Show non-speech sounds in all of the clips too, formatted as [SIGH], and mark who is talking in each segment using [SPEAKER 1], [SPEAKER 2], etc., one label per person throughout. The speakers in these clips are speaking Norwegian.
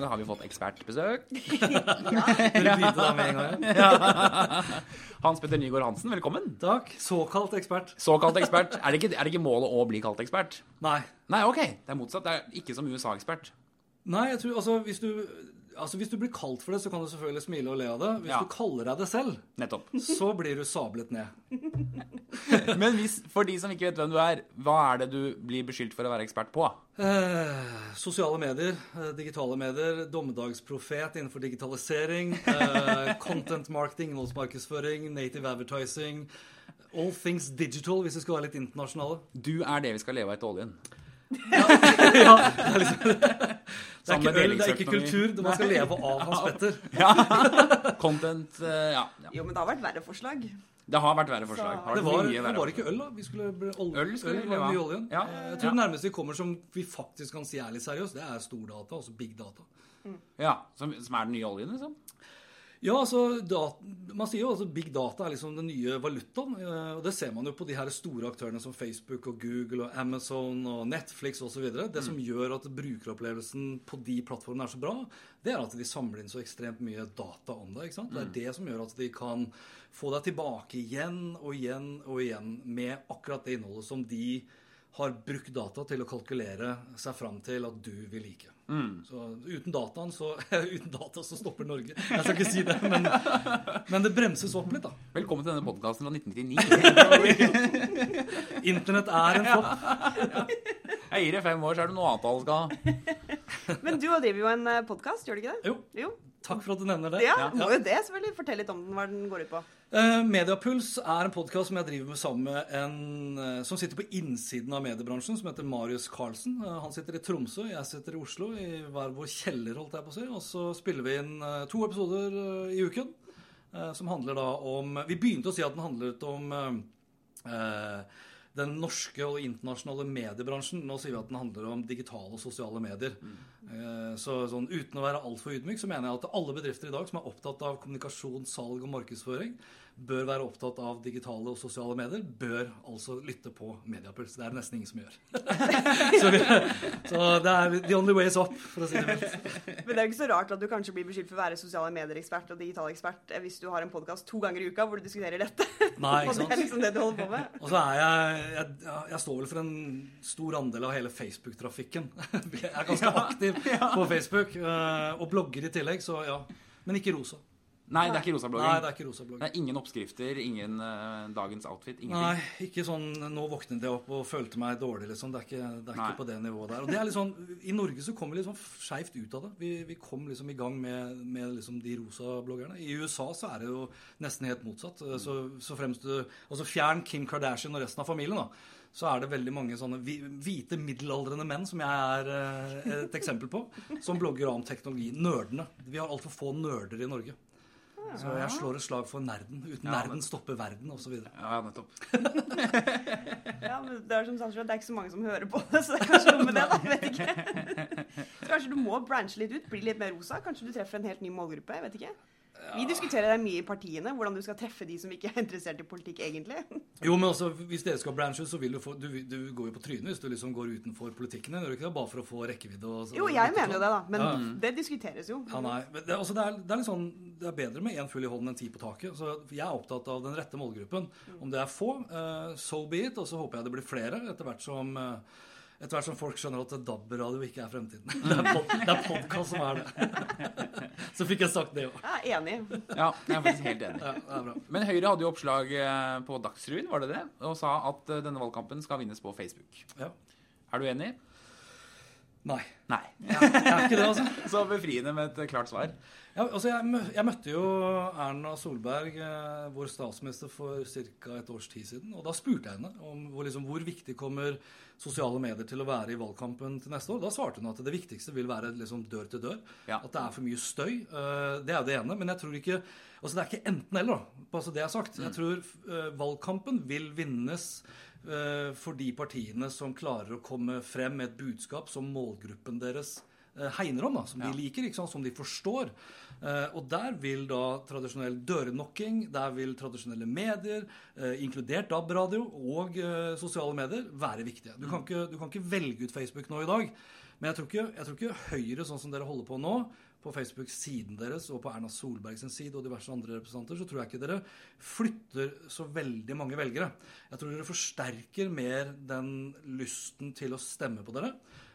[SPEAKER 1] dag har vi fått ekspertbesøk.
[SPEAKER 2] Dere begynte da med en gang.
[SPEAKER 1] Hans Petter Nygaard Hansen, velkommen.
[SPEAKER 2] Takk. Såkalt ekspert.
[SPEAKER 1] Såkalt ekspert. Er det, ikke, er det ikke målet å bli kalt ekspert?
[SPEAKER 2] Nei.
[SPEAKER 1] Nei, ok. Det er motsatt. Det er ikke som USA-ekspert.
[SPEAKER 2] Nei, jeg tror altså hvis du, altså hvis du blir kalt for det, så kan du selvfølgelig smile og le av det. Hvis
[SPEAKER 1] Ja.
[SPEAKER 2] du kaller deg det selv,
[SPEAKER 1] Nettopp. [LAUGHS]
[SPEAKER 2] så blir du sablet ned. [LAUGHS]
[SPEAKER 1] Men hvis, for de som ikke vet hvem du er, hva er det du blir beskyldt for å være ekspert på?
[SPEAKER 2] Eh, sosiale medier, eh, digitale medier, dommedagsprofet innenfor digitalisering, eh, [LAUGHS] content marketing, innholdsmarkedsføring, native advertising, all things digital, hvis vi skal være litt internasjonale.
[SPEAKER 1] Du er det vi skal leve av etter oljen.
[SPEAKER 2] Ja, [LAUGHS] det er liksom Det er ikke øl, det er ikke kultur. Det man skal leve av, Hans Petter. [LAUGHS]
[SPEAKER 1] Content eh, Ja. ja.
[SPEAKER 3] Jo, men det har vært verre forslag.
[SPEAKER 1] Det har vært verre forslag. Har
[SPEAKER 2] Det var, det var ikke øl, da. Vi skulle bli ol
[SPEAKER 1] Øl skulle vi leve av. Ja.
[SPEAKER 2] Jeg tror det nærmeste vi kommer som vi faktisk kan si er litt seriøst, det er stordata, altså big data.
[SPEAKER 1] Ja, som, som er den nye oljen, liksom?
[SPEAKER 2] Ja, altså, dat Man sier jo altså big data er liksom den nye valutaen. eh, og Det ser man jo på de her store aktørene som Facebook og Google og Amazon og Netflix osv. Det som gjør at brukeropplevelsen på de plattformene er så bra, det er at de samler inn så ekstremt mye data om deg. Det er det som gjør at de kan få deg tilbake igjen og igjen og igjen med akkurat det innholdet som de har brukt data til å kalkulere seg fram til at du vil like. Så uten dataen så [LAUGHS] Uten data så stopper Norge. Jeg skal ikke si det, men, men det bremses opp litt, da.
[SPEAKER 1] Velkommen til denne podkasten fra [LAUGHS] 1999.
[SPEAKER 2] Internett er en flopp.
[SPEAKER 1] Jeg gir det fem år, så er det noe annet alle skal ha. [LAUGHS]
[SPEAKER 3] Men du driver jo en podkast, gjør du ikke det?
[SPEAKER 2] Jo,
[SPEAKER 3] Jo.
[SPEAKER 2] takk for at du nevner det.
[SPEAKER 3] Ja, må jo det, selvfølgelig. Fortell litt om den, hva den går ut på.
[SPEAKER 2] Eh, Mediapuls er en podkast som jeg driver med sammen med en eh, som sitter på innsiden av mediebransjen, som heter Marius Carlsen. Eh, han sitter i Tromsø, jeg sitter i Oslo, i hver vår kjeller, holdt jeg på å si. Og så spiller vi inn to episoder i uken, som handler da om Vi begynte å si at den handlet om den norske og internasjonale mediebransjen. Nå sier vi at den handler om digitale og sosiale medier. Eh, Så sånn, uten å være altfor ydmyk, så mener jeg at alle bedrifter i dag som er opptatt av kommunikasjon, salg og markedsføring, bør være opptatt av digitale og sosiale medier, bør altså lytte på Mediapuls. Det er det nesten ingen som gjør. [LAUGHS] så, vi, så det er the only way is up, for å si det mildt.
[SPEAKER 3] Men det er jo ikke så rart at du kanskje blir beskyldt for å være sosiale medier-ekspert og digital ekspert eh, hvis du har en podkast to ganger i uka hvor du diskuterer dette.
[SPEAKER 2] Nei, ikke sant?
[SPEAKER 3] og det er liksom det du holder på med.
[SPEAKER 2] Og så er jeg, jeg Jeg står vel for en stor andel av hele Facebook-trafikken. Jeg er ganske aktiv på Facebook, eh, og blogger i tillegg, så ja. Men ikke rosa.
[SPEAKER 1] Nei, det er ikke
[SPEAKER 2] Nei, det er ikke rosa blogg.
[SPEAKER 1] Det er ingen oppskrifter, ingen uh, dagens outfit, ingenting.
[SPEAKER 2] Nei, ikke sånn nå våknet jeg opp og følte meg dårlig, liksom. Det er ikke, det er ikke på det nivået der. Og det er litt sånn, I Norge så kom vi litt sånn skeivt ut av det. Vi, vi kom liksom i gang med, med liksom de rosa bloggerne. I USA så er det jo nesten helt motsatt. Så, så fremst du Altså fjern Kim Kardashian og resten av familien, da. Så er det veldig mange sånne hvite middelaldrende menn, som jeg er eh, et eksempel på, som blogger om teknologi. Nerdene. Vi har altfor få nerder i Norge. Så jeg slår et slag for nerden. Uten
[SPEAKER 1] Ja,
[SPEAKER 2] nerden stopper verden, osv.
[SPEAKER 1] Ja, nettopp. [LAUGHS]
[SPEAKER 3] Ja, men det er som sagt, det er ikke så mange som hører på det, [LAUGHS] så det er kanskje noe med det, da. Jeg vet ikke. [LAUGHS] Så kanskje du må branche litt ut, bli litt mer rosa. Kanskje du treffer en helt ny målgruppe. Jeg vet ikke. Vi diskuterer det mye i partiene, hvordan du skal treffe de som ikke er interessert i politikk egentlig.
[SPEAKER 2] Jo, men altså, hvis dere skal branche så vil du få Du, du går jo på trynet hvis du liksom går utenfor politikken. Gjør du ikke det? Bare for å få rekkevidde og så-
[SPEAKER 3] Jo, jeg mener jo det, da. Men
[SPEAKER 2] Ja.
[SPEAKER 3] det diskuteres jo.
[SPEAKER 2] Ja, nei. Men Det, altså, det, er, det er litt sånn Det er bedre med én fugl i hånden enn ti på taket. Så jeg er opptatt av den rette målgruppen. Om det er få, uh, so be it. Og så håper jeg det blir flere etter hvert som eh, etter hvert som folk skjønner at DAB-radio ikke er fremtiden. [LAUGHS] Det er, pod, det er podkast som er det. [LAUGHS] Så fikk jeg sagt det òg.
[SPEAKER 3] Jeg er enig.
[SPEAKER 1] Ja, jeg er faktisk helt enig.
[SPEAKER 2] Ja, det bra.
[SPEAKER 1] Men Høyre hadde jo oppslag eh, på Dagsrevyen, var det det? Og sa at eh, denne valgkampen skal vinnes på Facebook.
[SPEAKER 2] Ja.
[SPEAKER 1] Er du enig?
[SPEAKER 2] Nei.
[SPEAKER 1] Nei.
[SPEAKER 2] Jeg er ikke det, altså. [LAUGHS]
[SPEAKER 1] Så befriende med et klart svar.
[SPEAKER 2] Ja, altså jeg, mø jeg møtte jo Erna Solberg, eh, vår statsminister, for ca. et års tid siden. Og da spurte jeg henne om hvor, liksom, hvor viktig kommer sosiale medier til å være i valgkampen til neste år. Da svarte hun at det viktigste vil være liksom, dør til dør.
[SPEAKER 1] Ja.
[SPEAKER 2] At det er for mye støy. Eh, det er det ene. Men jeg tror ikke Altså det er ikke enten-eller, da. Bare så det er sagt. Jeg tror eh, valgkampen vil vinnes eh, for de partiene som klarer å komme frem med et budskap som målgruppen deres hegner om, da, som
[SPEAKER 1] Ja.
[SPEAKER 2] de liker, som de forstår. Eh, og der vil da tradisjonell dørknokking, der vil tradisjonelle medier, eh, inkludert DAB-radio og eh, sosiale medier, være viktige. Du kan, ikke, du kan ikke velge ut Facebook nå i dag, Men jeg tror, ikke, jeg tror ikke Høyre, sånn som dere holder på nå, på Facebook-siden deres og på Erna Solbergs side og diverse andre representanter, så tror jeg ikke dere flytter så veldig mange velgere. Jeg tror dere forsterker mer den lysten til å stemme på dere.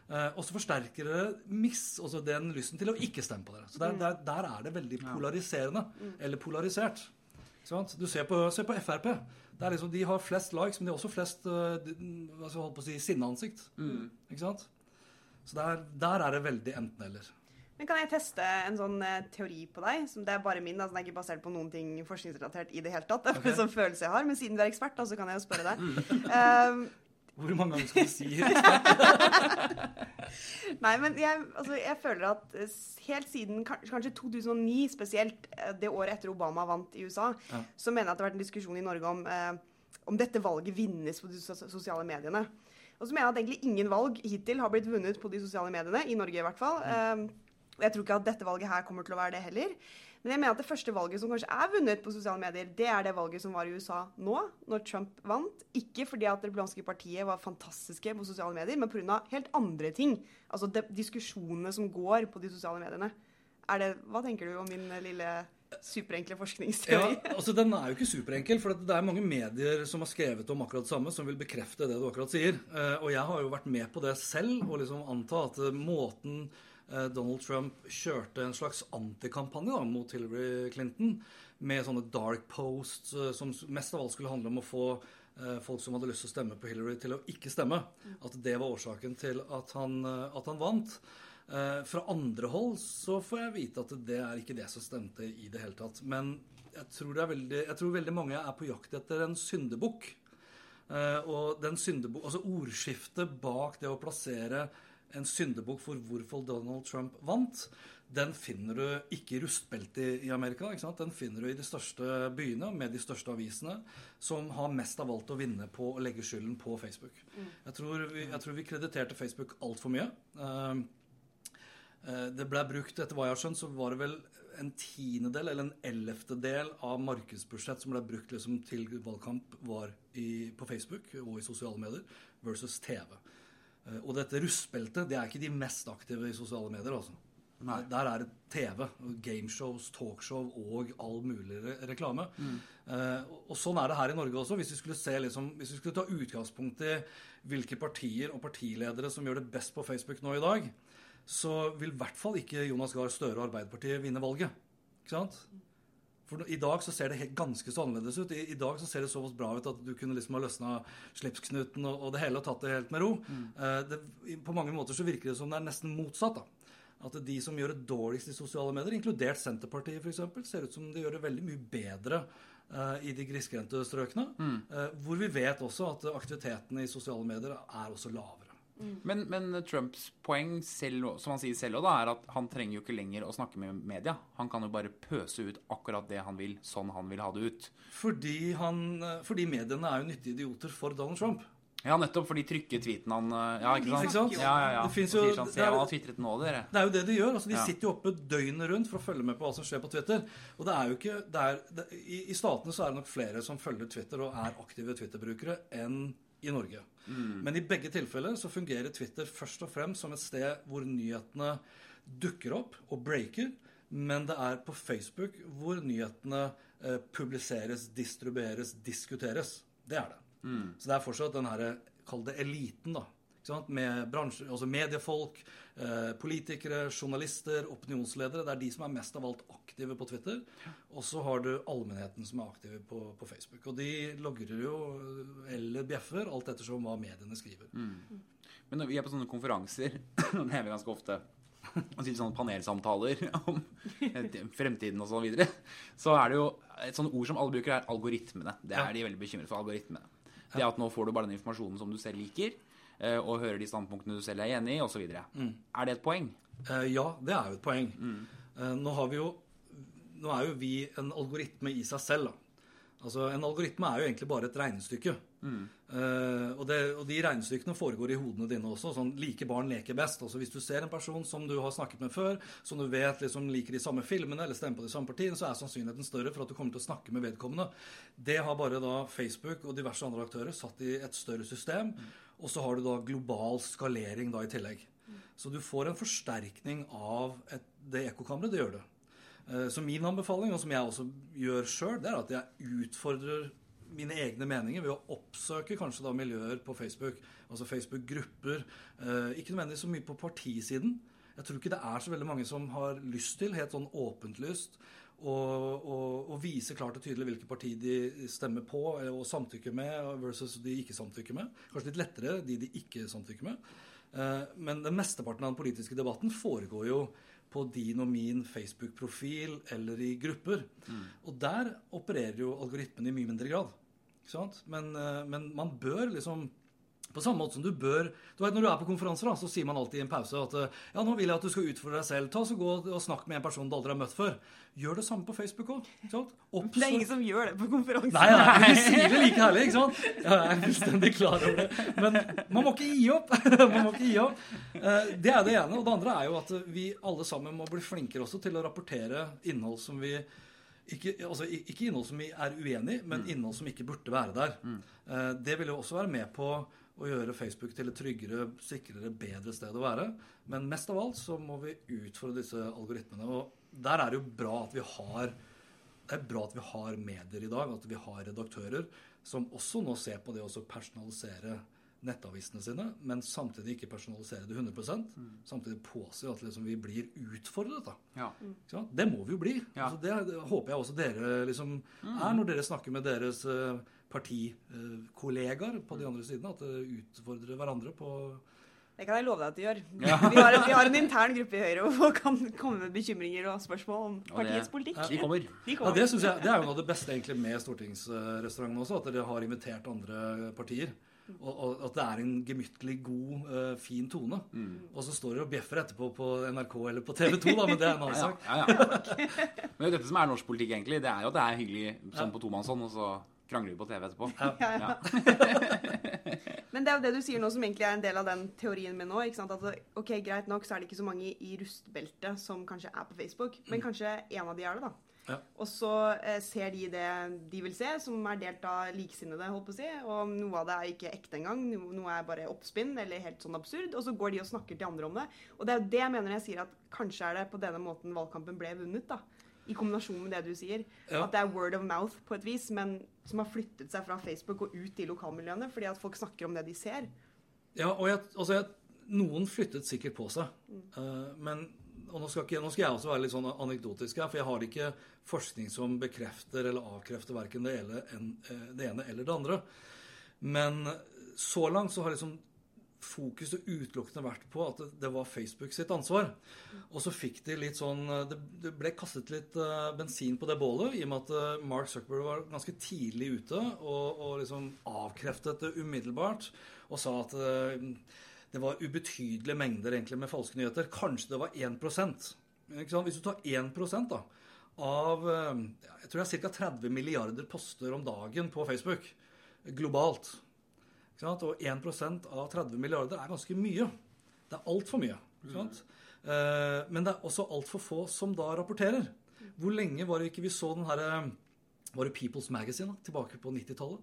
[SPEAKER 2] Eh, og så forsterker det miss, også den lysten til å ikke stemme på dere. Så der, der, der er det veldig polariserende. Eller polarisert. Sant? Du ser på, ser på Frp. Er liksom, de har flest likes, men de har også flest uh, si, sinneansikt. Ikke sant? Så der, der er det veldig enten-eller.
[SPEAKER 3] Men kan jeg teste en sånn eh, teori på deg? som Det er bare min, altså den er ikke basert på noen ting forskningsrelatert i det hele tatt. Det er bare en sånn følelse jeg har, Men siden du er ekspert, da, så kan jeg jo spørre deg. Um, [LAUGHS]
[SPEAKER 2] Hvor mange ganger skal du si det? [LAUGHS]
[SPEAKER 3] Nei, men jeg, altså, jeg føler at eh, helt siden kanskje 2009 spesielt, eh, det året etter Obama vant i USA,
[SPEAKER 2] Ja.
[SPEAKER 3] så mener jeg at det har vært en diskusjon i Norge om, eh, om dette valget vinnes på de sosiale mediene. Og så mener jeg at egentlig ingen valg hittil har blitt vunnet på de sosiale mediene, i Norge i hvert fall. Um, og jeg tror ikke at dette valget her kommer til å være det heller. Men jeg mener at det første valget som kanskje er vunnet på sosiale medier, det er det valget som var i USA nå, når Trump vant. Ikke fordi at det republikanske partiet var fantastiske på sosiale medier, men pga. helt andre ting. Altså de, diskusjonene som går på de sosiale mediene. Det, hva tenker du om min eh, lille superenkle forskningsteori.
[SPEAKER 2] Ja, altså Den er jo ikke superenkel, for det er mange medier som har skrevet om akkurat det samme, som vil bekrefte det du akkurat sier. Eh, Og jeg har jo vært med på det selv, og liksom anta at måten Donald Trump kjørte en slags antikampanje mot Hillary Clinton, med sånne dark posts eh, som mest av alt skulle handle om å få eh, folk som hadde lyst til å stemme på Hillary, til å ikke stemme. At det var årsaken til at han, eh, at han vant. Eh, fra andre hold så får jeg vite at det er ikke det som stemte i det hele tatt. Men jeg tror, det veldig, jeg tror veldig mange er på jakt etter en syndebukk. Eh, og den syndebukk, altså ordskiftet bak det å plassere en syndebukk for hvorfor Donald Trump vant, den finner du ikke i rustbeltet i Amerika. Den finner du i de største byene med de største avisene, som har mest av valgt å vinne på å legge skylden på Facebook. Jeg, tror vi, jeg tror vi krediterte Facebook altfor mye. Eh, Eh, Det ble brukt, etter hva jeg har skjønt, så var det vel en tiendedel eller en ellevtedel av markedsbudsjett som ble brukt liksom til valgkamp, var i, på Facebook og i sosiale medier, versus TV. Eh, Og dette rustbeltet, det er ikke de mest aktive i sosiale medier, altså.
[SPEAKER 1] Nei.
[SPEAKER 2] Der er det TV, gameshows, talkshow og all mulig re reklame. Eh, og- og sånn er det her i Norge også. Hvis vi skulle, se, liksom, hvis vi skulle ta utgangspunkt i hvilke partier og partiledere som gjør det best på Facebook nå i dag, så vil i hvert fall ikke Jonas Gahr Støre og Arbeiderpartiet vinne valget. Ikke sant? For I dag så ser det helt, ganske så annerledes ut. I, I dag så ser det såpass bra ut at du kunne liksom ha løsna slipsknuten og, og det hele og tatt det helt med ro. Eh, det, på mange måter så virker det som det er nesten motsatt. da. At de som gjør det dårligst i sosiale medier, inkludert Senterpartiet f.eks., ser ut som de gjør det veldig mye bedre uh, i de grisgrendte strøkene. eh, hvor vi vet også at aktivitetene i sosiale medier er også lavere.
[SPEAKER 1] Men, men Trumps poeng, selv, som han sier selv òg, da, er at han trenger jo ikke lenger å snakke med media. Han kan jo bare pøse ut akkurat det han vil, sånn han vil ha det ut.
[SPEAKER 2] Fordi, han, fordi mediene er jo nyttige idioter for Donald Trump.
[SPEAKER 1] Ja, nettopp for de trykker tweeten han eh, Ja, ikke sant?
[SPEAKER 2] Ikke sant?
[SPEAKER 1] Ja, ja, ja.
[SPEAKER 2] Det jo-
[SPEAKER 1] sånn,
[SPEAKER 2] det er
[SPEAKER 1] nå, dere.
[SPEAKER 2] Det er jo det de gjør. altså De
[SPEAKER 1] Ja.
[SPEAKER 2] sitter jo oppe døgnet rundt for å følge med på hva som skjer på Twitter. Og det er jo ikke, det er, det, i, I statene så er det nok flere som følger Twitter og er aktive Twitter-brukere enn i Norge. Men i begge tilfeller så fungerer Twitter først og fremst som et sted hvor nyhetene dukker opp og breaker. Men det er på Facebook hvor nyhetene eh, publiseres, distribueres, diskuteres. Det er det. Så det er fortsatt den herre Kall det eliten, da. Med bransje, altså mediefolk, eh, politikere, journalister, opinionsledere. Det er de som er mest av alt aktive på Twitter. Og så har du allmennheten som er aktive på, på Facebook. Og de logrer jo eller bjeffer, alt ettersom hva mediene skriver.
[SPEAKER 1] Men når vi er på sånne konferanser, [CLEARS THROAT] det er vi ganske ofte, og sitter sånne panelsamtaler [LAUGHS] om eh, fremtiden og så videre, så er det jo et sånt ord som alle bruker, er algoritmene. Det er de veldig bekymret for, algoritmene. Det at nå får du bare den informasjonen som du selv liker, og hører de standpunktene du selv er enig i, osv.
[SPEAKER 2] Mm.
[SPEAKER 1] Er det et poeng?
[SPEAKER 2] Eh, ja, det er jo et poeng. Eh, nå har vi jo Nå er jo vi en algoritme i seg selv, da. Altså, En algoritme er jo egentlig bare et regnestykke. Eh, og, det, og de regnestykkene foregår i hodene dine også. sånn Like barn leker best. Altså Hvis du ser en person som du har snakket med før, som du vet liksom liker de samme filmene eller stemmer på de samme partiene, så er sannsynligheten større for at du kommer til å snakke med vedkommende. Det har bare da Facebook og diverse andre aktører satt i et større system. Og så har du da global skalering da i tillegg. Så du får en forsterkning av et, det ekkokammeret. Det gjør det. Eh, Så min anbefaling, og som jeg også gjør sjøl, det er at jeg utfordrer mine egne meninger ved å oppsøke kanskje da miljøer på Facebook. Altså Facebook-grupper. eh, Ikke nødvendigvis så mye på partisiden. Jeg tror ikke det er så veldig mange som har lyst til, helt sånn åpent lyst, å, og, og vise klart og tydelig hvilke parti de stemmer på og samtykker med, versus de ikke samtykker med. Kanskje litt lettere de de ikke samtykker med. Eh, Men den mesteparten av den politiske debatten foregår jo på din og min Facebook-profil eller i grupper. Og der opererer jo algoritmen i mye mindre grad. Men, eh, men man bør liksom på samme måte som du bør du vet, Når du er på konferanser, da, så sier man alltid i en pause at eh, ja, nå vil jeg at du skal utfordre deg selv. Ta så Gå og snakk med en person du aldri har møtt før. Gjør det samme på Facebook òg.
[SPEAKER 3] Det er ingen som gjør det på konferanser.
[SPEAKER 2] Nei, nei, vi sier det like [LAUGHS] herlig, ikke sant? Jeg er fullstendig klar over det. Men man må ikke gi opp. [LAUGHS] Man må ikke gi opp. Eh, Det er det ene. Og det andre er jo at vi alle sammen må bli flinkere også til å rapportere innhold som vi ikke, altså, ikke innhold som vi er uenig i, men innhold som ikke burde være der. Eh, Det vil jo også være med på å gjøre Facebook til et tryggere, sikrere, bedre sted å være. Men mest av alt så må vi utfordre disse algoritmene. Og der er det jo bra at vi har det er bra at vi har medier i dag, at vi har redaktører som også nå ser på det å personalisere nettavisene sine, men samtidig ikke personalisere det 100% Samtidig påse at liksom vi blir utfordret. da.
[SPEAKER 1] Ja.
[SPEAKER 2] Ikke? Det må vi jo bli.
[SPEAKER 1] Ja.
[SPEAKER 2] Altså det, håper jeg også dere liksom er når dere snakker med deres eh, partikollegaer på de andre sidene. At det utfordrer hverandre på
[SPEAKER 3] Det kan jeg love deg at de gjør. [LAUGHS] Vi, har vi har en intern gruppe i Høyre hvor kan komme med bekymringer og spørsmål om
[SPEAKER 1] det-
[SPEAKER 3] partiets politikk.
[SPEAKER 1] De kommer.
[SPEAKER 3] De
[SPEAKER 2] Ja. Det jeg, det er jo noe av det beste egentlig med stortingsrestauranten også, at dere har invitert andre partier. Og, og at det er en gemyttlig, god, uh, fin tone. Og så står dere og bjeffer etterpå på NRK eller på TV 2, da, men det er en annen
[SPEAKER 1] Ja,
[SPEAKER 2] sak.
[SPEAKER 1] ja, ja. [LAUGHS] Men det er dette som er norsk politikk, egentlig. Det er jo at det er hyggelig sånn på tomannshånd, og så krangler vi på TV etterpå.
[SPEAKER 3] Ja, ja.
[SPEAKER 1] Ja. [LAUGHS]
[SPEAKER 3] Men det er jo det du sier nå som egentlig er en del av den teorien min nå. ikke sant? At ok, Greit nok så er det ikke så mange i rustbeltet som kanskje er på Facebook, men kanskje en av de er det, da.
[SPEAKER 2] Ja.
[SPEAKER 3] Og så eh, ser de det de vil se, som er delt av liksinnede, holdt på å si. Og noe av det er ikke ekte engang. No, noe er bare oppspinn eller helt sånn absurd. Og så går de og snakker til andre om det. Og det er jo det jeg mener jeg sier at kanskje er det på denne måten valgkampen ble vunnet, da. I kombinasjon med det du sier.
[SPEAKER 2] Ja.
[SPEAKER 3] At det er word of mouth på et vis, men som har flyttet seg fra Facebook og ut i lokalmiljøene fordi at folk snakker om det de ser.
[SPEAKER 2] Ja, og jeg, altså jeg, noen flyttet sikkert på seg. Eh, men og nå skal, ikke, nå skal jeg også være litt sånn anekdotisk her, for jeg har ikke forskning som bekrefter eller avkrefter verken det, ene, eh, det ene eller det andre. Men så langt så har liksom fokuset utelukkende vært på at det, var Facebook sitt ansvar. Og så fikk de litt sånn Det, ble kastet litt eh, bensin på det bålet i og med at eh, Mark Zuckerberg var ganske tidlig ute og, og liksom avkreftet det umiddelbart og sa at eh, det var ubetydelige mengder egentlig med falske nyheter. Kanskje det var 1 ikke sant? Hvis du tar 1 da, av jeg tror det er ca. 30 milliarder poster om dagen på Facebook globalt. Og 1% av 30 milliarder er ganske mye. Det er altfor mye. Sant? Eh, Men det er også altfor få som da rapporterer. Hvor lenge var det ikke vi så den herre Var det People's Magazine da, tilbake på 90-tallet?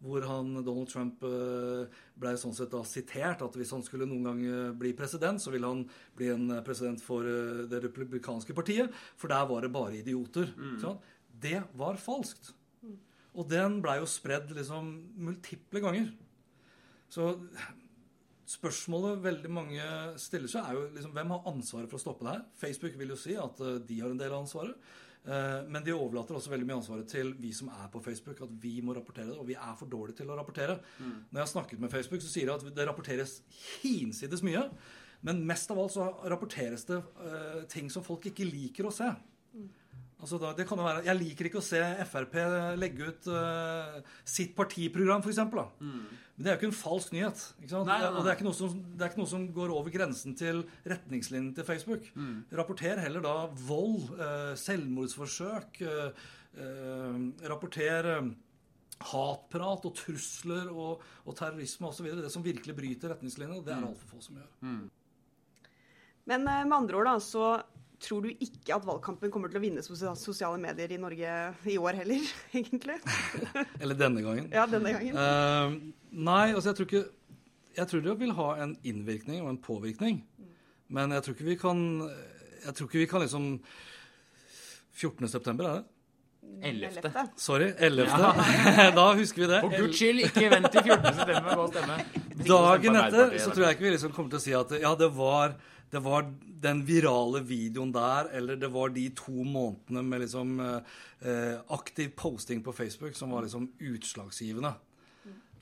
[SPEAKER 2] Hvor han, Donald Trump eh, ble sånn sett da sitert at hvis han skulle noen gang eh, bli president, så ville han bli en eh, president for eh, det republikanske partiet. For der var det bare idioter. Mm. Sånn. Det var falskt. Og den blei jo spredd liksom multiple ganger. Så spørsmålet veldig mange stiller seg, er jo liksom hvem har ansvaret for å stoppe det her? Facebook vil jo si at eh, de har en del av ansvaret. Eh, Men de overlater også veldig mye ansvaret til vi som er på Facebook, at vi må rapportere det. Og vi er for dårlige til å rapportere. Når jeg har snakket med Facebook, så sier de at det rapporteres hinsides mye. Men mest av alt så rapporteres det uh, ting som folk ikke liker å se. Altså da, det kan jo være, Jeg liker ikke å se Frp legge ut uh, sitt partiprogram, f.eks. Mm. Men det er jo ikke en falsk nyhet. ikke sant?
[SPEAKER 1] Nei, nei, nei.
[SPEAKER 2] Og det er, ikke noe som, det er ikke noe som går over grensen til retningslinjene til Facebook. Rapporter heller da vold, uh, selvmordsforsøk. Uh, uh, rapporter hatprat og trusler og, og terrorisme osv. Det som virkelig bryter retningslinjene, det er det altfor få som gjør.
[SPEAKER 3] Men eh, med andre ord da, så tror du ikke at valgkampen kommer til å vinne på sosiale medier i Norge i år heller, [LAUGHS] egentlig? [LAUGHS]
[SPEAKER 2] Eller denne gangen.
[SPEAKER 3] Ja, denne gangen.
[SPEAKER 2] Uh, nei, altså jeg tror ikke Jeg tror det vil ha en innvirkning og en påvirkning. Men jeg tror ikke vi kan Jeg tror ikke vi kan liksom 14. september, er det?
[SPEAKER 1] 11.
[SPEAKER 2] Sorry. 11. [LAUGHS] da husker vi det.
[SPEAKER 1] For guds skyld, ikke vent til 14. september med å stemme.
[SPEAKER 2] Dagen etter så tror jeg ikke vi liksom kommer til å si at ja, det var, det var den virale videoen der, eller det var de to månedene med liksom eh, aktiv posting på Facebook som var liksom utslagsgivende.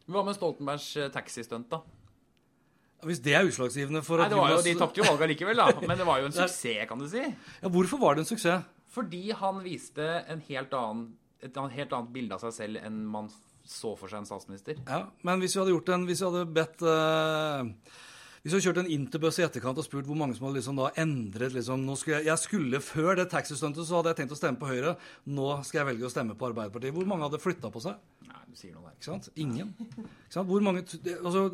[SPEAKER 1] Hva med Stoltenbergs eh, taxistunt, da?
[SPEAKER 2] Hvis det er utslagsgivende for
[SPEAKER 1] Nei,
[SPEAKER 2] at
[SPEAKER 1] var jo,
[SPEAKER 2] Jonas-
[SPEAKER 1] De tapte jo valget likevel, da. Men det var jo en [LAUGHS] suksess, kan du si.
[SPEAKER 2] ja, Hvorfor var det en suksess?
[SPEAKER 1] Fordi han viste en helt annen, et helt annet bilde av seg selv enn man så for seg en statsminister.
[SPEAKER 2] Ja, men hvis vi hadde gjort en Hvis vi hadde bedt eh, Hvis du har kjørt en interbuss i etterkant og spurt hvor mange som har liksom da endret liksom, skulle jeg, jeg skulle Før det taxistuntet så hadde jeg tenkt å stemme på Høyre. Nå skal jeg velge å stemme på Arbeiderpartiet. Hvor mange hadde flytta på seg?
[SPEAKER 1] Nei, du sier noe der.
[SPEAKER 2] Ikke sant? Ingen. Ikke sant? Hvor mange, det, altså,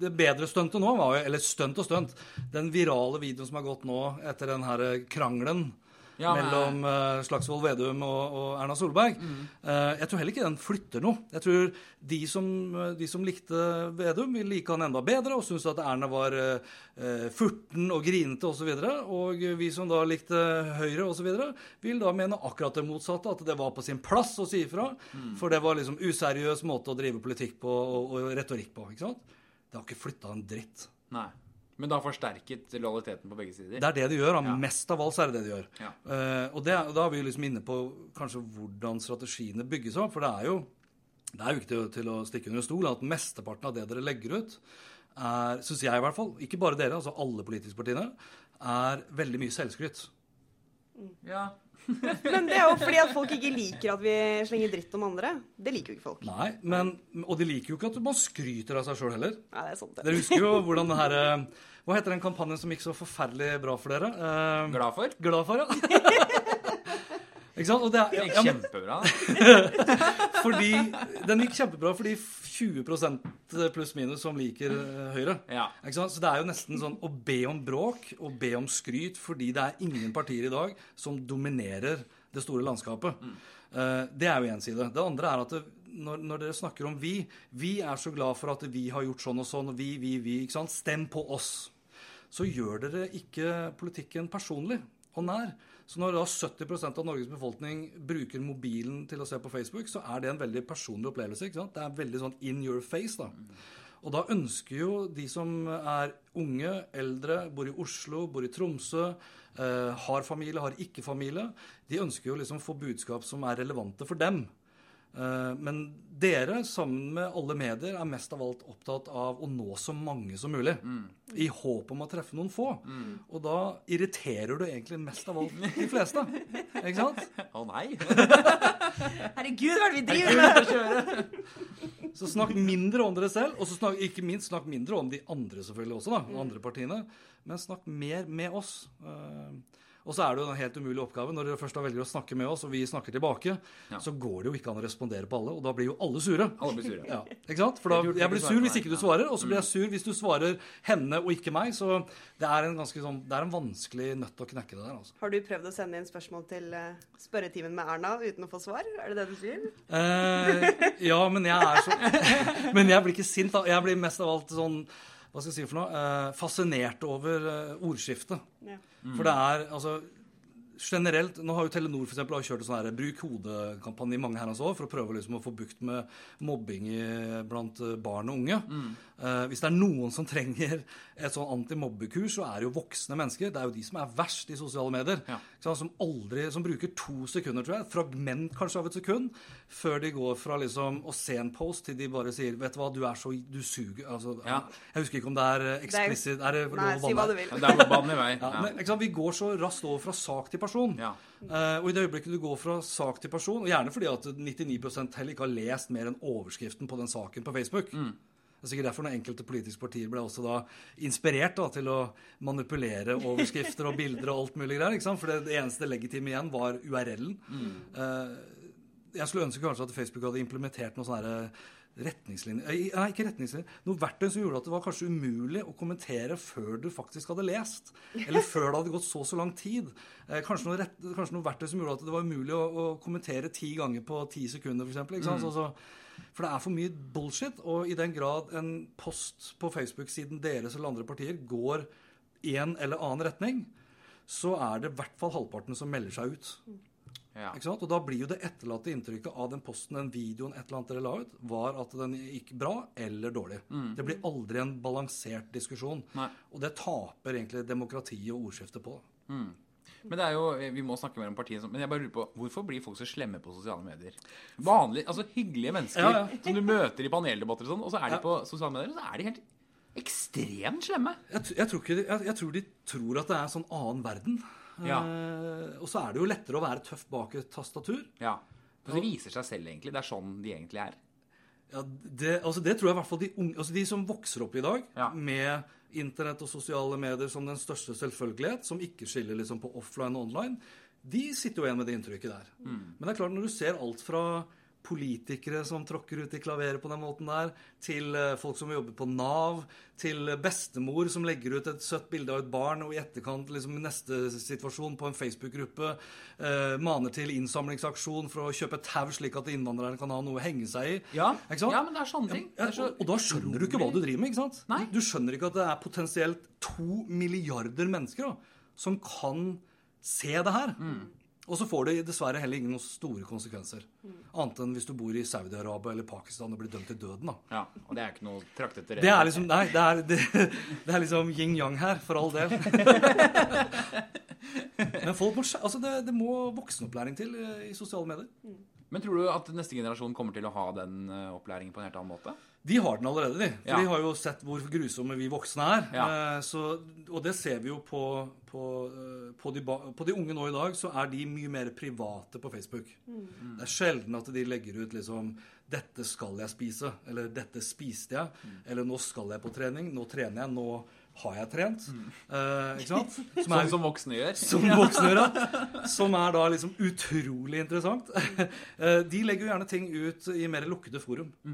[SPEAKER 2] det bedre stuntet nå var jo Eller stunt og stunt. Den virale videoen som har gått nå etter den her krangelen
[SPEAKER 1] Ja, men-
[SPEAKER 2] mellom uh, Slagsvold Vedum og, og Erna Solberg. Eh, jeg tror heller ikke den flytter noe. Jeg tror de som, de som likte Vedum, vil like han enda bedre og synes at Erna var eh, furten og grinete osv. Og, så og vi som da likte Høyre osv., vil da mene akkurat det motsatte. At det var på sin plass å si ifra. For det var liksom useriøs måte å drive politikk på og, og retorikk på. ikke sant? Det har ikke flytta en dritt.
[SPEAKER 1] Nei. Men det har forsterket lojaliteten på begge sider.
[SPEAKER 2] Det er det de gjør. da.
[SPEAKER 1] Ja.
[SPEAKER 2] Mest av alt så er det det de gjør.
[SPEAKER 1] Ja.
[SPEAKER 2] Uh, og det, da er vi liksom inne på kanskje hvordan strategiene bygges opp. For det er jo, det er jo ikke til, til å stikke under stol at mesteparten av det dere legger ut, er, syns jeg i hvert fall, ikke bare dere, altså alle politiske partiene, er veldig mye selvskryt.
[SPEAKER 1] Ja.
[SPEAKER 3] Men det er jo fordi at folk ikke liker at vi slenger dritt om andre. Det liker jo ikke folk.
[SPEAKER 2] Nei, men, Og de liker jo ikke at man skryter av seg sjøl heller.
[SPEAKER 3] Nei, det er sant det.
[SPEAKER 2] Dere husker jo hvordan det her eh, Hva heter den kampanjen som gikk så forferdelig bra for dere? Eh,
[SPEAKER 1] Glad for?
[SPEAKER 2] glad for, ja. [LAUGHS] ikke sant? Og det er,
[SPEAKER 1] Det gikk
[SPEAKER 2] ja, men-
[SPEAKER 1] kjempebra. [LAUGHS]
[SPEAKER 2] Fordi, den gikk kjempebra fordi 20% pluss minus som liker eh, Høyre.
[SPEAKER 1] Ja.
[SPEAKER 2] Så det er jo nesten sånn å be om bråk og be om skryt fordi det er ingen partier i dag som dominerer det store landskapet. Mm. det er jo én side. Det andre er at det, når, når dere snakker om vi Vi er så glad for at vi har gjort sånn og sånn, og vi, vi, vi. ikke sant? Stem på oss. Så gjør dere ikke politikken personlig og nær. Så når da 70% av Norges befolkning bruker mobilen til å se på Facebook, så er det en veldig personlig opplevelse. ikke sant? Det er veldig sånn in your face. da. Og da ønsker jo de som er unge, eldre, bor i Oslo, bor i Tromsø, eh, har familie, har ikke familie, de ønsker jo liksom å få budskap som er relevante for dem. Eh, Men dere, sammen med alle medier, er mest av alt opptatt av å nå så mange som mulig. I håp om å treffe noen få. Og da irriterer du egentlig mest av alt de fleste. Ikke sant? [LAUGHS]
[SPEAKER 1] Å nei. [LAUGHS]
[SPEAKER 3] Herregud, hva er det vi driver med? [LAUGHS]
[SPEAKER 2] Så snakk mindre om dere selv, og så snakk, ikke minst snakk mindre om de andre selvfølgelig også, da, de andre partiene. Men snakk mer med oss. Eh, Og så er det jo en helt umulig oppgave når dere først velger å snakke med oss, og vi snakker tilbake,
[SPEAKER 1] Ja.
[SPEAKER 2] så går det jo ikke an å respondere på alle, og da blir jo alle sure.
[SPEAKER 1] Alle blir sure. [LAUGHS]
[SPEAKER 2] Ja, ikke sant? For da, jeg blir sur hvis ikke du svarer, og så blir jeg sur hvis du svarer henne og ikke meg. Så det er en ganske sånn, det er en vanskelig nøtt å knekke det der, altså.
[SPEAKER 3] Har du prøvd å sende inn spørsmål til eh, spørretimen med Erna uten å få svar? Er det det du sier?
[SPEAKER 2] Eh, ja, men jeg er så [LAUGHS] Men jeg blir ikke sint, da. Jeg blir mest av alt sånn Hva skal jeg si for noe? Eh, fascinert over eh, ordskiftet.
[SPEAKER 3] Ja.
[SPEAKER 2] For det er altså Generelt, nå har jo Telenor for eksempel, har kjørt en sånn her bruk hodet-kampanje i mange herrens år for å prøve liksom å få bukt med mobbing i, blant barn og unge. Eh, hvis det er noen som trenger et sånn antimobbekurs, så er det jo voksne mennesker. Det er jo de som er verst i sosiale medier.
[SPEAKER 1] Ja.
[SPEAKER 2] Som aldri, som bruker to sekunder, tror jeg, et fragment kanskje av et sekund, før de går fra liksom å se en post til de bare sier Vet du hva, du er så Du suger. Altså,
[SPEAKER 1] Ja.
[SPEAKER 2] Jeg husker ikke om det er eh, eksplisitt Er det lov å banne
[SPEAKER 3] hva
[SPEAKER 1] er banen i vei. [LAUGHS]
[SPEAKER 2] Ja,
[SPEAKER 1] Ja.
[SPEAKER 2] men ikke sant, Vi går så raskt over fra sak til person.
[SPEAKER 1] Ja.
[SPEAKER 2] Eh, og i det øyeblikket du går fra sak til person, og gjerne fordi at 99 heller ikke har lest mer enn overskriften på den saken på Facebook Det er sikkert derfor noen enkelte politiske partier ble også da inspirert da, til å manipulere overskrifter og bilder og alt mulig greier. For det, eneste legitime igjen var URL-en. Mm. jeg skulle ønske kanskje at Facebook hadde implementert noen sånne her retningslinjer Nei, ikke retningslinjer. Noe verktøy som gjorde at det var kanskje umulig å kommentere før du faktisk hadde lest. Eller [LAUGHS] før det hadde gått så og så lang tid. Eh, kanskje, noe rett, kanskje noe verktøy som gjorde at det var umulig å, å kommentere ti ganger på ti sekunder, f.eks. For, eksempel, så- for det er for mye bullshit. Og i den grad en post på Facebook-siden deres eller andre partier går en eller annen retning, så er det i hvert fall halvparten som melder seg ut.
[SPEAKER 1] Ja.
[SPEAKER 2] Og da blir jo det etterlatte inntrykket av den posten, den videoen, et eller annet dere la ut, var at den gikk bra eller dårlig. Det blir aldri en balansert diskusjon.
[SPEAKER 1] Nei.
[SPEAKER 2] Og det taper egentlig demokratiet og ordskiftet på.
[SPEAKER 1] Men det er jo, vi må snakke mer om partiet Men jeg bare lurer på, hvorfor blir folk så slemme på sosiale medier? Vanlig, altså Hyggelige mennesker
[SPEAKER 2] Ja, ja.
[SPEAKER 1] som du møter i paneldebatter og sånn, og så er de på sosiale medier, og så er de helt ekstremt slemme.
[SPEAKER 2] Jeg, jeg, tror ikke, jeg, jeg tror de tror at det er en sånn annen verden.
[SPEAKER 1] Ja.
[SPEAKER 2] Eh, og så er det jo lettere å være tøff bak et tastatur.
[SPEAKER 1] Ja. For de viser seg selv, egentlig. Det er sånn de egentlig er.
[SPEAKER 2] Ja, det, altså det tror jeg i hvert fall de, unge, altså de som vokser opp i dag
[SPEAKER 1] Ja.
[SPEAKER 2] med internett og sosiale medier som den største selvfølgelighet, som ikke skiller liksom på offline og online, de sitter jo igjen med det inntrykket der. Men det er klart, når du ser alt fra politikere som tråkker ut i klaveret på den måten der, til eh, folk som jobber på Nav, til bestemor som legger ut et søtt bilde av et barn, og i etterkant liksom i neste situasjon på en Facebook-gruppe eh, maner til innsamlingsaksjon for å kjøpe tau slik at innvandrerne kan ha noe å henge seg i.
[SPEAKER 1] Ja, ja men det er sånne ting.
[SPEAKER 2] Ja, og, og da skjønner du ikke hva du driver med. ikke sant?
[SPEAKER 1] Nei.
[SPEAKER 2] Du, du skjønner ikke at det er potensielt to milliarder mennesker da, som kan se det her.
[SPEAKER 1] Mm.
[SPEAKER 2] Og så får det dessverre heller ingen store konsekvenser. Annet enn hvis du bor i Saudi-Arabia eller Pakistan og blir dømt til døden. da.
[SPEAKER 1] Ja, og det er ikke noe traktete
[SPEAKER 2] Det er liksom Nei, det er, det, det er liksom yin-yang her, for all del. [LAUGHS] Men folk må, altså det, det må voksenopplæring til eh, i sosiale medier.
[SPEAKER 1] Men tror du at neste generasjon kommer til å ha den eh, opplæringen på en helt annen måte?
[SPEAKER 2] De har den allerede, de. For
[SPEAKER 1] Ja.
[SPEAKER 2] de har jo sett hvor grusomme vi voksne er.
[SPEAKER 1] Ja.
[SPEAKER 2] Eh, Så, og det ser vi jo på, på, eh, på, de, på de unge nå i dag, så er de mye mer private på Facebook. Det er sjelden at de legger ut liksom 'Dette skal jeg spise', eller 'Dette spiste jeg', eller 'Nå skal jeg på trening', 'Nå trener jeg', 'Nå har jeg trent'. Eh, ikke sant? [LAUGHS] Som
[SPEAKER 1] Sånn som voksne gjør? [LAUGHS]
[SPEAKER 2] som voksne gjør. ja. Som er da liksom utrolig interessant. [LAUGHS] Eh, De legger jo gjerne ting ut i mer lukkede forum. Eh,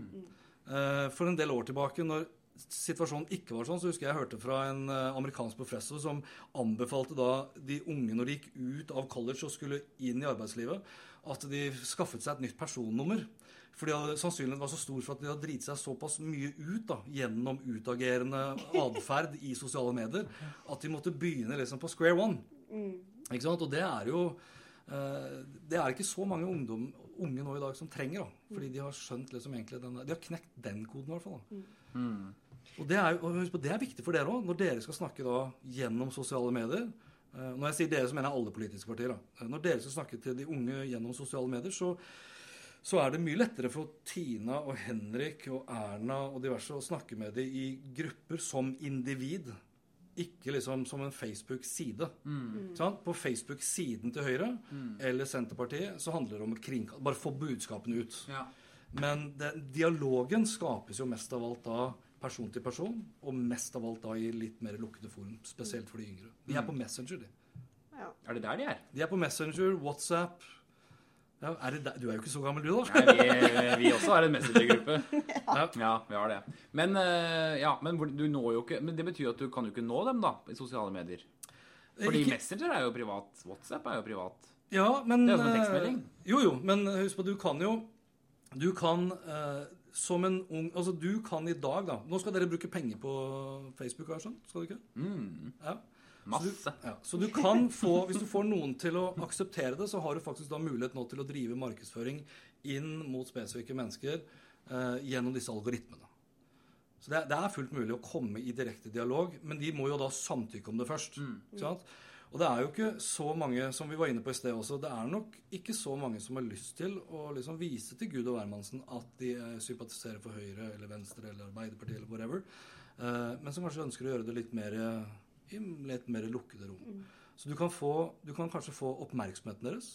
[SPEAKER 2] For en del år tilbake, når situasjonen ikke var sånn, så husker jeg jeg hørte fra en eh, amerikansk professor som anbefalte da de unge når de gikk ut av college og skulle inn i arbeidslivet, at de skaffet seg et nytt personnummer. Fordi sannsynligheten var så stor for at de hadde driti seg såpass mye ut da, gjennom utagerende atferd i sosiale medier at de måtte begynne liksom på square one. Ikke sant? Og det er jo eh, Det er ikke så mange ungdom, unge nå i dag som trenger, da. Fordi de har skjønt liksom egentlig den De har knekt den koden, i hvert fall. da. Og det er, og husk på, det er viktig for dere òg, når dere skal snakke da gjennom sosiale medier. Eh, Når jeg sier dere, så mener jeg alle politiske partier. da. Eh, Når dere skal snakke til de unge gjennom sosiale medier, så, så er det mye lettere for Tina og Henrik og Erna og diverse å snakke med dem i grupper som individ. Ikke liksom som en Facebook-side. Sant? På Facebook-siden til Høyre eller Senterpartiet så handler det om å kringkaste bare få budskapene ut.
[SPEAKER 1] Ja.
[SPEAKER 2] Men den, dialogen skapes jo mest av alt da person til person, og mest av alt da i litt mer lukkede forum. Spesielt for de yngre. De er på Messenger, de.
[SPEAKER 3] Ja.
[SPEAKER 1] Er det der de er?
[SPEAKER 2] De er på Messenger, WhatsApp ja, er det? Du er jo ikke så gammel, du, da.
[SPEAKER 1] Nei, vi, vi også er en messengergruppe. [LAUGHS]
[SPEAKER 2] Ja.
[SPEAKER 1] Ja, vi har det. Men, eh, ja, men du når jo ikke Men det betyr at du kan jo ikke nå dem, da, i sosiale medier. Fordi
[SPEAKER 2] Ikke-
[SPEAKER 1] Messenger er jo privat. WhatsApp er jo privat.
[SPEAKER 2] Ja, men
[SPEAKER 1] Det er jo som en
[SPEAKER 2] eh,
[SPEAKER 1] tekstmelding.
[SPEAKER 2] Jo, jo, men husk på, du kan jo Du kan eh, som en ung Altså, du kan i dag, da Nå skal dere bruke penger på Facebook, har jeg skjønt? Skal du ikke?
[SPEAKER 1] Mm,
[SPEAKER 2] Ja.
[SPEAKER 1] Masse.
[SPEAKER 2] Ja, så du kan få, hvis du får noen til å akseptere det, så har du faktisk da mulighet nå til å drive markedsføring inn mot spesifikke mennesker eh, gjennom disse algoritmene. Så det det er fullt mulig å komme i direkte dialog, men de må jo da samtykke om det først. Ikke sant? Og det er jo ikke så mange, som vi var inne på i sted også, det er nok ikke så mange som har lyst til å liksom vise til Gud og hvermannsen at de eh, sympatiserer for Høyre eller Venstre eller Arbeiderpartiet eller whatever, eh, men som kanskje ønsker å gjøre det litt mer i litt mer lukkede rom. Så du kan, få, du kan kanskje få oppmerksomheten deres,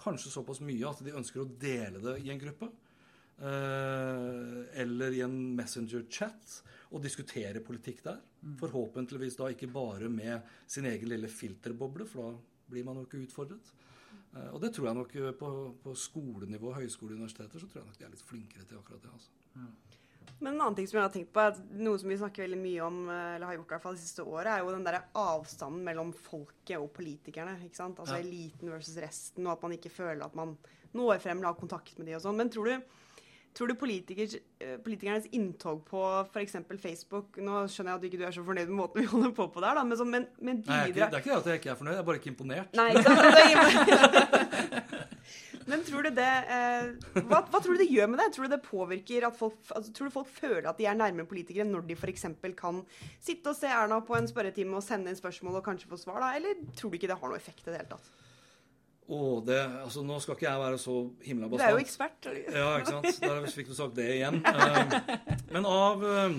[SPEAKER 2] kanskje såpass mye at de ønsker å dele det i en gruppe, eh, eller i en messenger-chat, og diskutere politikk der. Forhåpentligvis da ikke bare med sin egen lille filterboble, for da blir man jo ikke utfordret. Eh, og det tror jeg nok eh, på, på skolenivå, høyskole og universiteter, så tror jeg nok de er litt flinkere til akkurat det. altså.
[SPEAKER 3] Men en annen ting som jeg har tenkt på, er at noe som vi snakker veldig mye om, eh, eller har gjort i hvert fall det siste året, er jo den der avstanden mellom folket og politikerne. ikke sant? Altså
[SPEAKER 2] Ja.
[SPEAKER 3] eliten versus resten, og at man ikke føler at man når frem eller har kontakt med de og sånn. Men tror du Tror du eh, politikernes inntog på f.eks. Facebook Nå skjønner jeg at du ikke er så fornøyd med måten vi holder på på der, da, men, så, men, men
[SPEAKER 2] Nei, er ikke, det er ikke det at jeg ikke er fornøyd, jeg er bare ikke imponert.
[SPEAKER 3] Nei, ikke [LAUGHS] Men tror du det eh, hva, hva tror du det gjør med det? Tror du det påvirker at folk altså, Tror du folk føler at de er nærmere politikere når de f.eks. kan sitte og se Erna på en spørretime og sende inn spørsmål og kanskje få svar, da? Eller tror du ikke det har noe effekt i det hele tatt?
[SPEAKER 2] Å, det, altså, nå skal ikke jeg være så himla
[SPEAKER 3] Du er jo ekspert.
[SPEAKER 2] Ja, ikke sant? Der fikk du sagt det igjen. Eh, Men av, eh,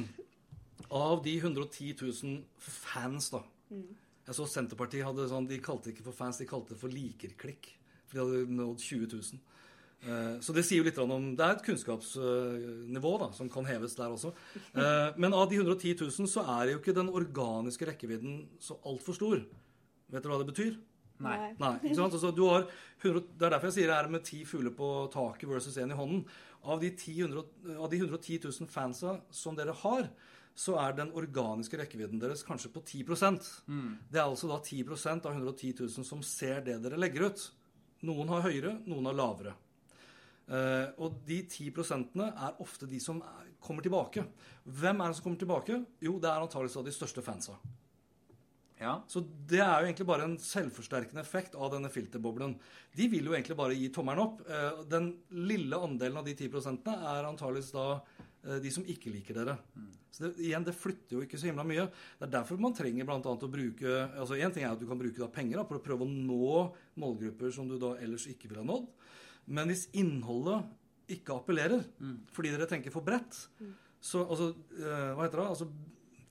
[SPEAKER 2] av de 110 000 fans, da Jeg så Senterpartiet hadde sånn De kalte ikke for fans, de kalte det for likerklikk. For de hadde nådd 20 000. Eh, Så det sier jo litt om Det er et kunnskapsnivå da, som kan heves der også. Men av de 110 000 så er jo ikke den organiske rekkevidden så altfor stor. Vet dere hva det betyr?
[SPEAKER 1] Nei.
[SPEAKER 2] Nei, ikke sant? Altså, du har 100, det er derfor jeg sier det er med ti fugler på taket versus én i hånden. Av de, 10, 100 av de 110 000 fansa som dere har, så er den organiske rekkevidden deres kanskje på 10 mm. Det er altså da 10% av 110 000 som ser det dere legger ut. Noen har høyere, noen har lavere. Uh, og de 10% er ofte de som er, kommer tilbake. Hvem er det som kommer tilbake? Jo, det er antakeligvis de største fansa.
[SPEAKER 1] Ja.
[SPEAKER 2] Så det er jo egentlig bare en selvforsterkende effekt av denne filterboblen. De vil jo egentlig bare gi tommelen opp. Eh, Den lille andelen av de 10 er antageligvis da eh, de som ikke liker dere. Så det, igjen, det flytter jo ikke så himla mye. Det er derfor man trenger annet å bruke altså Én ting er at du kan bruke da penger da, for å prøve å nå målgrupper som du da ellers ikke ville ha nådd. Men hvis innholdet ikke appellerer fordi dere tenker for bredt, så altså eh, Hva heter det? Altså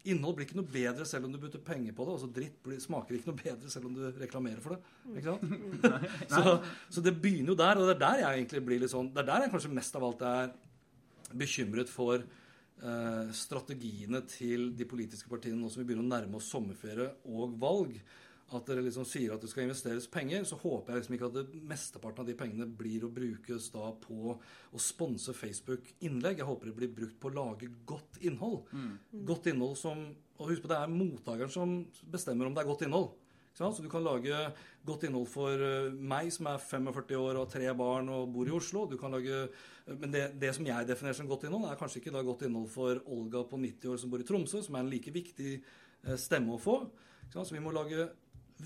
[SPEAKER 2] Innhold blir ikke noe bedre selv om du putter penger på det. altså Dritt blir, smaker ikke noe bedre selv om du reklamerer for det. ikke sant? [LAUGHS] [LAUGHS] så, så det begynner jo der, og det er der jeg egentlig blir litt sånn, det er der jeg kanskje mest av alt er bekymret for eh, strategiene til de politiske partiene nå som vi begynner å nærme oss sommerferie og valg. At dere liksom sier at det skal investeres penger, så håper jeg liksom ikke at det mesteparten av de pengene blir å brukes da på å sponse Facebook-innlegg. Jeg håper det blir brukt på å lage godt innhold. Godt innhold som Og husk på det er mottakeren som bestemmer om det er godt innhold. Så du kan lage godt innhold for eh, meg som er 45 år og tre barn og bor i Oslo. Du kan lage, men det, det som jeg definerer som godt innhold, er kanskje ikke da godt innhold for Olga på 90 år som bor i Tromsø, som er en like viktig eh, stemme å få. Så vi må lage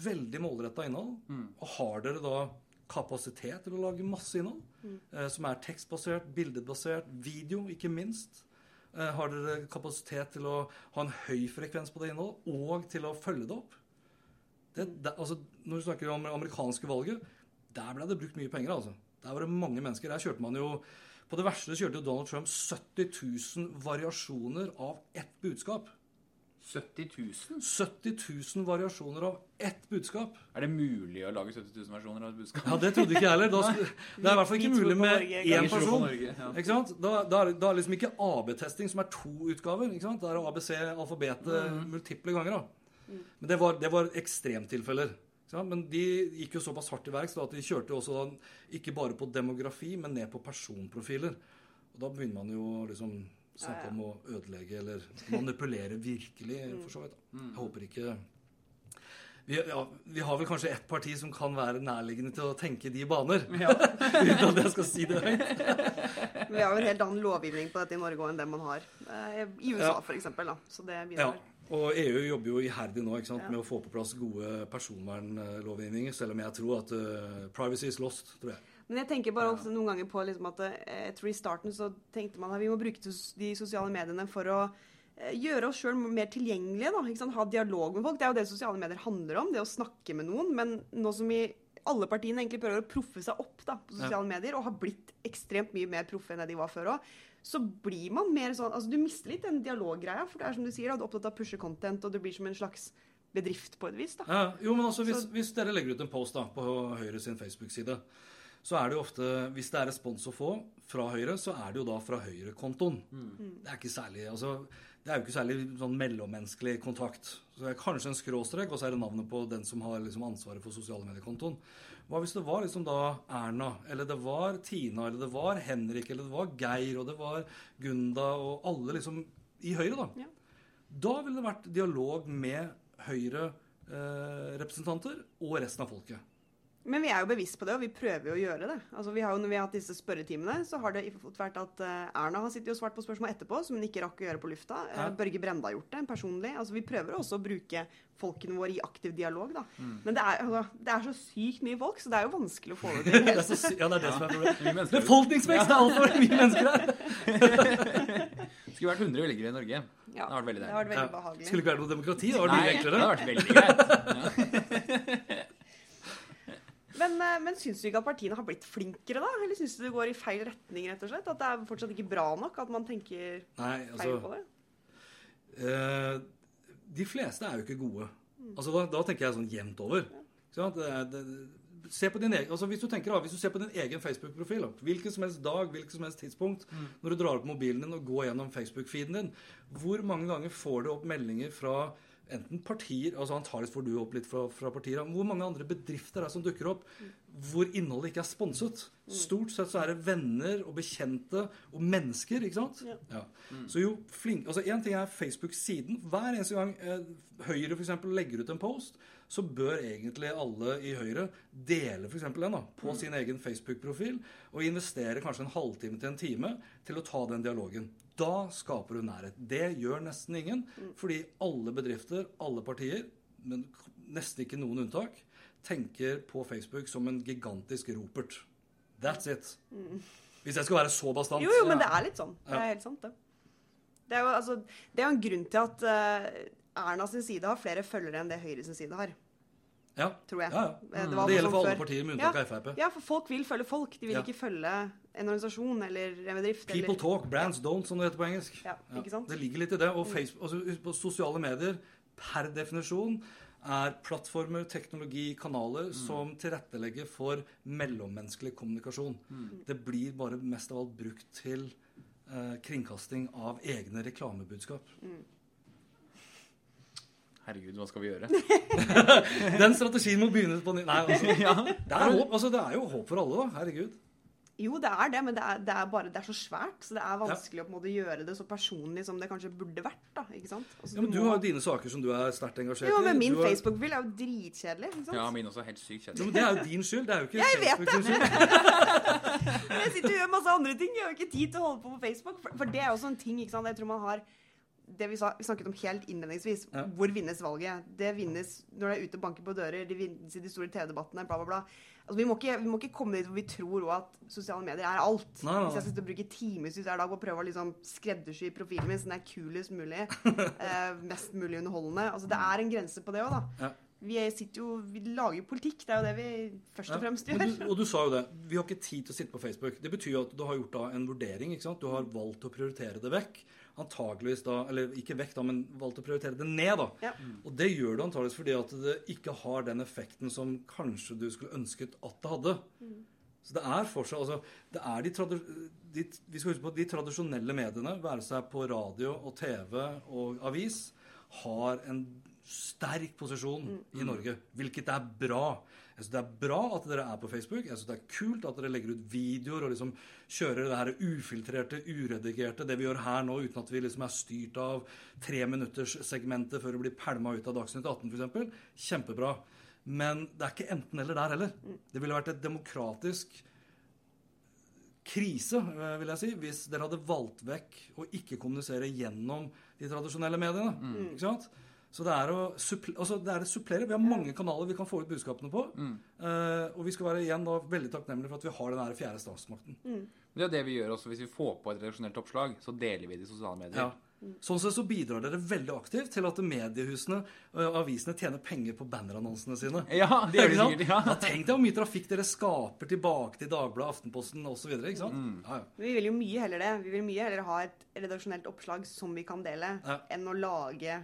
[SPEAKER 2] veldig målretta innhold. Og har dere da kapasitet til å lage masse innhold, eh, som er tekstbasert, bildebasert, video, ikke minst, eh, har dere kapasitet til å ha en høy frekvens på det innholdet, og til å følge det opp? Det, det, altså, når du snakker om det amerikanske valget, der ble det brukt mye penger. altså. Der var det mange mennesker. Der kjørte man jo På det verste kjørte jo Donald Trump 70 000 variasjoner av ett budskap.
[SPEAKER 1] 70 000?
[SPEAKER 2] 70 000 variasjoner av ett budskap.
[SPEAKER 1] Er det mulig å lage 70 000 versjoner av et budskap?
[SPEAKER 2] Ja, Det trodde ikke jeg heller. Da, [LAUGHS] det er i hvert fall ikke mulig med én person. Ikke sant? Da, da, er, da er liksom ikke AB-testing, som er to utgaver. ikke sant? Da er ABC, alfabetet,
[SPEAKER 1] Mm.
[SPEAKER 2] multiple ganger. da. Men det var, det var ekstremtilfeller. Ja. Men de gikk jo såpass hardt i verks at de kjørte jo også da, ikke bare på demografi, men ned på personprofiler. Og da begynner man jo liksom snakke om å ødelegge eller manipulere virkelig, for så vidt. Jeg håper ikke vi, ja, vi har vel kanskje ett parti som kan være nærliggende til å tenke de baner. Ja. [LAUGHS] Uten at jeg skal si det høyt. [LAUGHS]
[SPEAKER 3] Vi har jo en helt annen lovgivning på dette i Norge enn det man har eh, i USA,
[SPEAKER 2] Ja.
[SPEAKER 3] da. Så det
[SPEAKER 2] Ja, og EU jobber jo iherdig nå ikke sant,
[SPEAKER 3] Ja.
[SPEAKER 2] med å få på plass gode personvernlovgivninger, selv om jeg tror at uh, privacy is lost, tror jeg.
[SPEAKER 3] Men jeg tenker bare også noen ganger på liksom at eh, jeg tror i starten så tenkte man at vi må bruke de sosiale mediene for å eh, gjøre oss sjøl mer tilgjengelige. Da? Ha dialog med folk. Det er jo det sosiale medier handler om. Det å snakke med noen. Men nå som vi alle partiene egentlig prøver å proffe seg opp da, på sosiale medier, og har blitt ekstremt mye mer proffe enn det de var før òg, så blir man mer sånn altså Du mister litt den dialoggreia. For det er som du sier, da, du er opptatt av å pushe content, og det blir som en slags bedrift på et vis. da.
[SPEAKER 2] Ja, jo, men altså, hvis, hvis dere legger ut en post da, på Høyre sin Facebook-side, så er det jo ofte Hvis det er respons å få fra Høyre, så er det jo da fra Høyre-kontoen. Det er ikke særlig altså, det er jo ikke særlig sånn mellommenneskelig kontakt. Så det er kanskje en skråstrek, og så er det navnet på den som har liksom ansvaret for sosiale mediekontoen. Hva hvis det var liksom da Erna, eller det var Tina, eller det var Henrik, eller det var Geir, og det var Gunda, og alle liksom i Høyre, da?
[SPEAKER 3] Ja.
[SPEAKER 2] Da ville det vært dialog med Høyre-representanter og resten av folket.
[SPEAKER 3] Men vi er jo bevisst på det, og vi prøver jo å gjøre det. Altså, vi har jo, når vi har hatt disse spørretimene, så har det fått vært at eh, Erna har sittet og svart på spørsmål etterpå, som hun ikke rakk å gjøre på lufta. Eh,
[SPEAKER 2] Ja.
[SPEAKER 3] Børge Brende har gjort det personlig. Altså, vi prøver også å bruke folkene våre i aktiv dialog, da. Men det er, altså, det er så sykt mye folk, så det er jo vanskelig å få det [LAUGHS] til.
[SPEAKER 2] Det er så sy ja, det er det som er problemet. Befolkningsvekst er altfor mye [LAUGHS] mennesker her.
[SPEAKER 1] Skulle vært 100 velgere i Norge.
[SPEAKER 3] Ja,
[SPEAKER 1] Det har vært veldig
[SPEAKER 3] det
[SPEAKER 1] deilig.
[SPEAKER 3] veldig
[SPEAKER 2] Ja.
[SPEAKER 3] behagelig.
[SPEAKER 2] Skulle ikke vært noe demokrati. Det var mye
[SPEAKER 1] enklere. det har vært veldig greit. [LAUGHS]
[SPEAKER 3] Men, eh, men syns du ikke at partiene har blitt flinkere, da? Eller syns du det går i feil retning, rett og slett? At det er fortsatt ikke bra nok? At man tenker
[SPEAKER 2] Nei,
[SPEAKER 3] feil på
[SPEAKER 2] altså
[SPEAKER 3] det?
[SPEAKER 2] eh, De fleste er jo ikke gode. Altså, da, da tenker jeg sånn jevnt over. Ja. sant? Det, det, se på din egen, altså hvis, du tenker, hvis du ser på din egen Facebook-profil, hvilken som helst dag, hvilket som helst tidspunkt, når du drar opp mobilen din og går gjennom Facebook-feeden din, hvor mange ganger får du opp meldinger fra enten partier altså Antakeligvis får du opp litt fra, fra partier. Hvor mange andre bedrifter er det som dukker opp hvor innholdet ikke er sponset? Stort sett så er det venner og bekjente og mennesker, ikke sant?
[SPEAKER 3] Ja.
[SPEAKER 2] Ja. Så jo flink, altså En ting er Facebook-siden. Hver eneste gang eh, Høyre for eksempel, legger ut en post, så bør egentlig alle i Høyre dele for eksempel den da, på sin egen Facebook-profil og investere kanskje en halvtime til en time til å ta den dialogen. Da skaper du nærhet. Det gjør nesten ingen, fordi alle bedrifter, alle partier, men nesten ikke noen unntak, tenker på Facebook som en gigantisk ropert. That's it. Hvis jeg skal være så bastant.
[SPEAKER 3] Jo, jo, men det er litt sånn. Det er helt sant, det. Det er jo, altså, det er jo en grunn til at uh, Erna sin side har flere følgere enn det Høyre sin side har.
[SPEAKER 2] Ja.
[SPEAKER 3] Tror jeg.
[SPEAKER 2] Ja, ja. Det,
[SPEAKER 3] Det,
[SPEAKER 2] gjelder
[SPEAKER 3] sånn
[SPEAKER 2] for alle partier, med unntak av Frp.
[SPEAKER 3] Ja, for folk vil følge folk. De vil ikke følge en organisasjon eller en bedrift.
[SPEAKER 2] People
[SPEAKER 3] eller...
[SPEAKER 2] talk, brands don't, som det heter på engelsk.
[SPEAKER 3] Ja, ikke sant?
[SPEAKER 2] Det ligger litt i det. Og Facebook, altså, på sosiale medier per definisjon er plattformer, teknologi, kanaler som tilrettelegger for mellommenneskelig kommunikasjon. Det blir bare mest av alt brukt til eh, kringkasting av egne reklamebudskap.
[SPEAKER 1] Herregud, hva skal vi gjøre? [LAUGHS]
[SPEAKER 2] Den strategien må begynne på ny. Nei, altså, [LAUGHS]
[SPEAKER 1] Ja.
[SPEAKER 2] det, er håp, altså, det er jo håp for alle, da. Herregud.
[SPEAKER 3] Jo, det er det, men det er, det er bare det er så svært, så det er vanskelig å på en måte gjøre det så personlig som det kanskje burde vært. da, ikke sant? Altså,
[SPEAKER 2] Ja, men du
[SPEAKER 3] må-
[SPEAKER 2] har jo dine saker som du er sterkt engasjert i.
[SPEAKER 3] Jo, men min
[SPEAKER 2] har-
[SPEAKER 3] Facebook-profil er jo dritkjedelig. ikke sant?
[SPEAKER 1] Ja, min også er helt sykt
[SPEAKER 2] Jo,
[SPEAKER 1] kjedelig.
[SPEAKER 2] men Det er jo din skyld. Det er jo ikke
[SPEAKER 3] Jeg vet
[SPEAKER 2] sin skyld. [LAUGHS]
[SPEAKER 3] Men Jeg sitter og gjør masse andre ting. Jeg har jo ikke tid til å holde på på Facebook. For, for det er også en ting ikke sant? jeg tror man har det vi, sa, vi snakket om helt innledningsvis.
[SPEAKER 2] Ja.
[SPEAKER 3] Hvor vinnes valget? Det vinnes når det er ute og banker på dører. Det vinnes i de store TV-debattene. Bla, bla, bla. Altså, vi, må ikke, vi må ikke komme dit hvor vi tror at sosiale medier er alt.
[SPEAKER 2] Nei, nei.
[SPEAKER 3] Hvis jeg skal og bruke timevis hver dag å prøve å liksom skreddersy profilen min så den er kulest mulig, [LAUGHS] eh, mest mulig underholdende Altså, Det er en grense på det òg, da.
[SPEAKER 2] Ja.
[SPEAKER 3] Vi, sitter jo, vi lager jo politikk. Det er jo det vi først og
[SPEAKER 2] Ja,
[SPEAKER 3] fremst gjør.
[SPEAKER 2] du, og du sa jo det. Vi har ikke tid til å sitte på Facebook. Det betyr jo at du har gjort da en vurdering. ikke sant? Du har valgt å prioritere det vekk. Antageligvis da, Eller ikke vekk, da, men valgt å prioritere det ned. da.
[SPEAKER 3] Ja.
[SPEAKER 2] Og det gjør du antageligvis fordi at det ikke har den effekten som kanskje du skulle ønsket at det hadde. Så det er fortsatt altså, det er de, de, Vi skal huske på at de tradisjonelle mediene, være seg på radio og TV og avis, har en sterk posisjon i Norge, hvilket er bra. Jeg synes Det er bra at dere er på Facebook. Jeg synes Det er kult at dere legger ut videoer og liksom kjører det her ufiltrerte, uredigerte, det vi gjør her nå, uten at vi liksom er styrt av treminutterssegmentet før det blir pælma ut av Dagsnytt 18 f.eks. Kjempebra. Men det er ikke enten-eller der heller. Det ville vært et demokratisk krise, eh, vil jeg si, hvis dere hadde valgt vekk å ikke kommunisere gjennom de tradisjonelle mediene. Ikke sant? Så det er, å supple altså det er å supplere. Vi har mange kanaler vi kan få ut budskapene på. Eh, og vi skal være igjen da veldig takknemlige for at vi har den her fjerde statsmakten.
[SPEAKER 1] Det er det vi gjør også hvis vi får på et redaksjonelt oppslag. Så deler vi det i sosiale medier.
[SPEAKER 2] Ja. Sånn sett så bidrar dere veldig aktivt til at mediehusene og avisene tjener penger på bannerannonsene sine.
[SPEAKER 1] Ja, [LAUGHS] det gjør de sikkert. Ja.
[SPEAKER 2] Da Tenk deg hvor mye trafikk dere skaper tilbake til Dagbladet, Aftenposten osv. Sant? Ja, ja.
[SPEAKER 3] Vi vil jo mye heller det. Vi vil mye heller ha et redaksjonelt oppslag som vi kan dele,
[SPEAKER 2] Ja.
[SPEAKER 3] enn å lage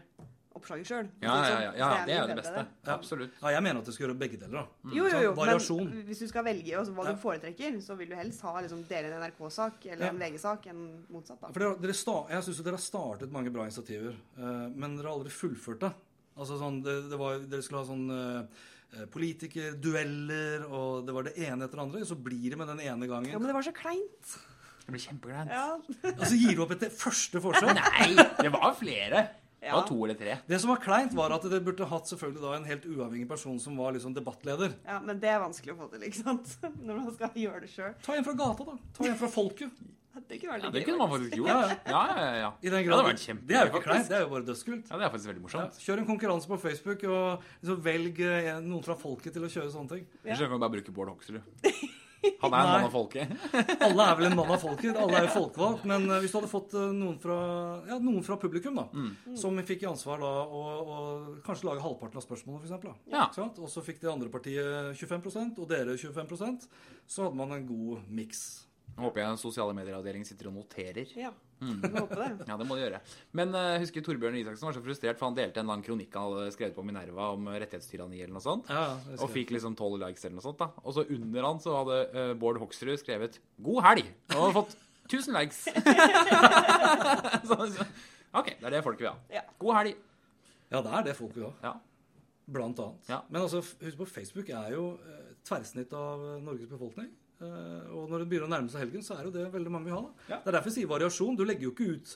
[SPEAKER 3] oppslaget sjøl.
[SPEAKER 1] Ja, ja, ja, ja, det er jo det beste.
[SPEAKER 2] Ja.
[SPEAKER 1] Absolutt.
[SPEAKER 2] Ja, jeg mener at du skal gjøre begge deler. da.
[SPEAKER 3] Jo, jo, jo.
[SPEAKER 2] Variasjon.
[SPEAKER 3] Men hvis du skal velge også, hva
[SPEAKER 2] Ja.
[SPEAKER 3] du foretrekker, så vil du helst ha liksom, dele en NRK-sak eller
[SPEAKER 2] Ja.
[SPEAKER 3] en VG-sak enn motsatt. da.
[SPEAKER 2] For dere, dere sta jeg syns dere har startet mange bra initiativer, eh, men dere har aldri fullført det. Altså sånn, det, det var, Dere skulle ha sånn eh, politikerdueller, og det var det ene etter det andre. Så blir det med den ene gangen.
[SPEAKER 3] Ja, men det var så kleint.
[SPEAKER 1] Det blir kjempekleint.
[SPEAKER 3] Ja. [LAUGHS]
[SPEAKER 2] Og så gir du opp etter første forsøk.
[SPEAKER 1] Nei, det var flere. Det var to eller tre.
[SPEAKER 2] Det som var kleint, var at det burde hatt selvfølgelig da en helt uavhengig person som var liksom debattleder.
[SPEAKER 3] Ja, Men det er vanskelig å få til, ikke sant? [LAUGHS] Når man skal gjøre det sjøl.
[SPEAKER 2] Ta en fra gata, da. Ta en fra folket.
[SPEAKER 3] Det kunne vært
[SPEAKER 1] Ja, det kunne man
[SPEAKER 3] faktisk.
[SPEAKER 1] gjort. Ja, ja, ja. ja.
[SPEAKER 2] I den
[SPEAKER 1] Ja, det hadde vært kjempe-
[SPEAKER 2] det er jo ikke kleint, det er jo bare dødskult.
[SPEAKER 1] Ja, det er faktisk veldig
[SPEAKER 2] Ja,
[SPEAKER 1] morsomt.
[SPEAKER 2] kjør en konkurranse på Facebook, og liksom velg eh, noen fra folket til å kjøre sånne ting.
[SPEAKER 3] Ja.
[SPEAKER 1] Jeg kan bare bruke Bård Hoksrud. [LAUGHS] Han er en mann av folket. [LAUGHS]
[SPEAKER 2] Alle er vel en mann av folket, alle er jo folkevalgt. Men eh, hvis du hadde fått eh, noen fra, ja, noen fra publikum, da,
[SPEAKER 1] Mm.
[SPEAKER 2] som fikk i ansvar da å å kanskje lage halvparten av spørsmålene, f.eks.,
[SPEAKER 1] Ja.
[SPEAKER 2] Og så fikk det andre partiet 25% og dere 25% så hadde man en god miks.
[SPEAKER 1] Håper jeg sosiale medier-avdelingen sitter og noterer.
[SPEAKER 3] Ja, håper det.
[SPEAKER 1] Ja, det må du gjøre. Men uh, husker Torbjørn Isaksen var så frustrert, for han delte en lang kronikk han hadde skrevet på Minerva om rettighetstyranni eller noe sånt.
[SPEAKER 2] Ja,
[SPEAKER 1] Og fikk liksom tolv likes eller noe sånt. da. Og så under han så hadde uh, Bård Hoksrud skrevet 'God helg'. Og hadde fått 1000 likes. [LAUGHS] så, så, OK, det er det folket vil ha.
[SPEAKER 3] Ja.
[SPEAKER 1] God helg.
[SPEAKER 2] Ja, det er det folk vil ha.
[SPEAKER 1] Ja.
[SPEAKER 2] Blant annet.
[SPEAKER 1] Ja.
[SPEAKER 2] Men altså, husk på, Facebook er jo eh, tverrsnitt av eh, Norges befolkning. Eh, og når det begynner å nærme seg helgen, så er jo det veldig mange vil ha. Da.
[SPEAKER 1] Ja.
[SPEAKER 2] Det er derfor jeg sier variasjon. Du legger jo ikke ut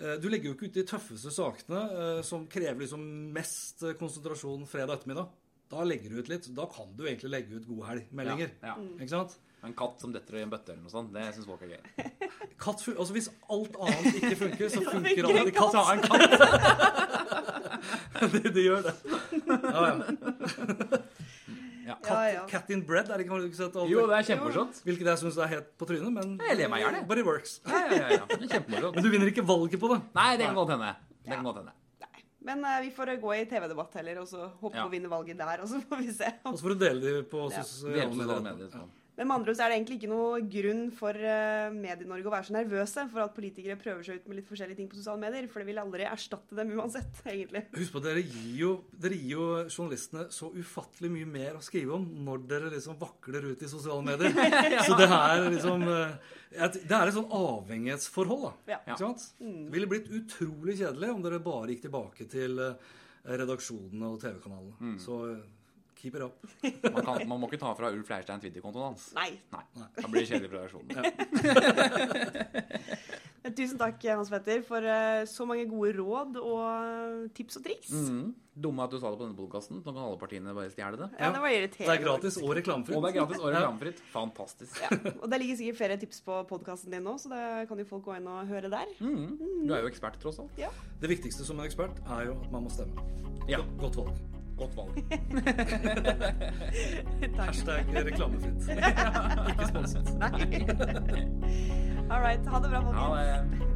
[SPEAKER 2] eh, du legger jo ikke ut de tøffeste sakene eh, som krever liksom mest konsentrasjon fredag ettermiddag. Da legger du ut litt. Da kan du egentlig legge ut god helg-meldinger.
[SPEAKER 1] Ja, ja.
[SPEAKER 2] Ikke sant?
[SPEAKER 1] En katt som detter i en bøtte eller noe sånt, det syns folk er gøy. [LAUGHS]
[SPEAKER 2] Katt, fun- altså Hvis alt annet ikke funker, så [LAUGHS] funker alltid
[SPEAKER 3] en
[SPEAKER 2] katt.
[SPEAKER 1] Ta en katt. [LAUGHS]
[SPEAKER 2] det, de gjør det. Ja, ja.
[SPEAKER 1] Ja.
[SPEAKER 2] Cat,
[SPEAKER 3] Ja, ja.
[SPEAKER 2] cat in bread, er det ikke noe sett?
[SPEAKER 1] Jo, det er kjempemorsomt.
[SPEAKER 2] Hvilket jeg syns er helt på trynet, men
[SPEAKER 1] Jeg ler meg i hjel, jeg.
[SPEAKER 2] But it works.
[SPEAKER 1] Ja, ja, ja. Det er. [LAUGHS]
[SPEAKER 2] Men du vinner ikke valget på det.
[SPEAKER 1] Nei, det kan godt hende. Det kan godt hende.
[SPEAKER 3] Men uh, vi får eh, gå i TV-debatt heller, og så håpe
[SPEAKER 1] Ja.
[SPEAKER 3] å vinne valget der, og så får vi se.
[SPEAKER 2] Og så får du dele de på
[SPEAKER 3] Ja.
[SPEAKER 2] sosiale
[SPEAKER 1] Dele på sosiale
[SPEAKER 2] medier.
[SPEAKER 3] Men med andre ord så er det egentlig ikke noe grunn for uh, Medie-Norge å være så nervøse for at politikere prøver seg ut med litt forskjellige ting på sosiale medier, for det vil aldri erstatte dem uansett, [LAUGHS] egentlig.
[SPEAKER 2] Husk på, dere gir, jo, dere gir jo journalistene så ufattelig mye mer å skrive om når dere liksom vakler ut i sosiale medier. [LAUGHS] Så det er liksom eh, Det er et sånn avhengighetsforhold, da.
[SPEAKER 3] Ja.
[SPEAKER 2] Ikke sant? Det ville blitt utrolig kjedelig om dere bare gikk tilbake til eh, redaksjonene og TV-kanalene. Så eh, keep it up.
[SPEAKER 1] Man, kan, man må ikke ta fra Ulf Leirstein Twitter-kontoen hans.
[SPEAKER 3] Nei.
[SPEAKER 1] Nei, Da blir det kjedelig for redaksjonen.
[SPEAKER 3] Ja. [LAUGHS] tusen takk, Hans Petter, for eh, så mange gode råd og tips og triks.
[SPEAKER 1] Mm. Dumme at du sa det på denne podkasten. Nå kan alle partiene bare stjele det.
[SPEAKER 3] Ja, det var
[SPEAKER 2] Det er gratis og reklamefritt.
[SPEAKER 1] Og det er gratis og reklamefritt. Fantastisk.
[SPEAKER 3] Ja, og det ligger sikkert flere tips på podkasten din nå, så det kan jo folk gå inn og høre der.
[SPEAKER 1] Mm. Du er jo ekspert, tross alt.
[SPEAKER 3] Ja.
[SPEAKER 2] Det viktigste som en ekspert er jo at man må stemme.
[SPEAKER 1] Ja.
[SPEAKER 2] Godt valg.
[SPEAKER 1] Godt valg. [LAUGHS] [LAUGHS]
[SPEAKER 2] Hashtag reklamefritt. [LAUGHS] Ikke sponset.
[SPEAKER 3] Nei. All right. Ha det bra, folkens.
[SPEAKER 1] Ha det.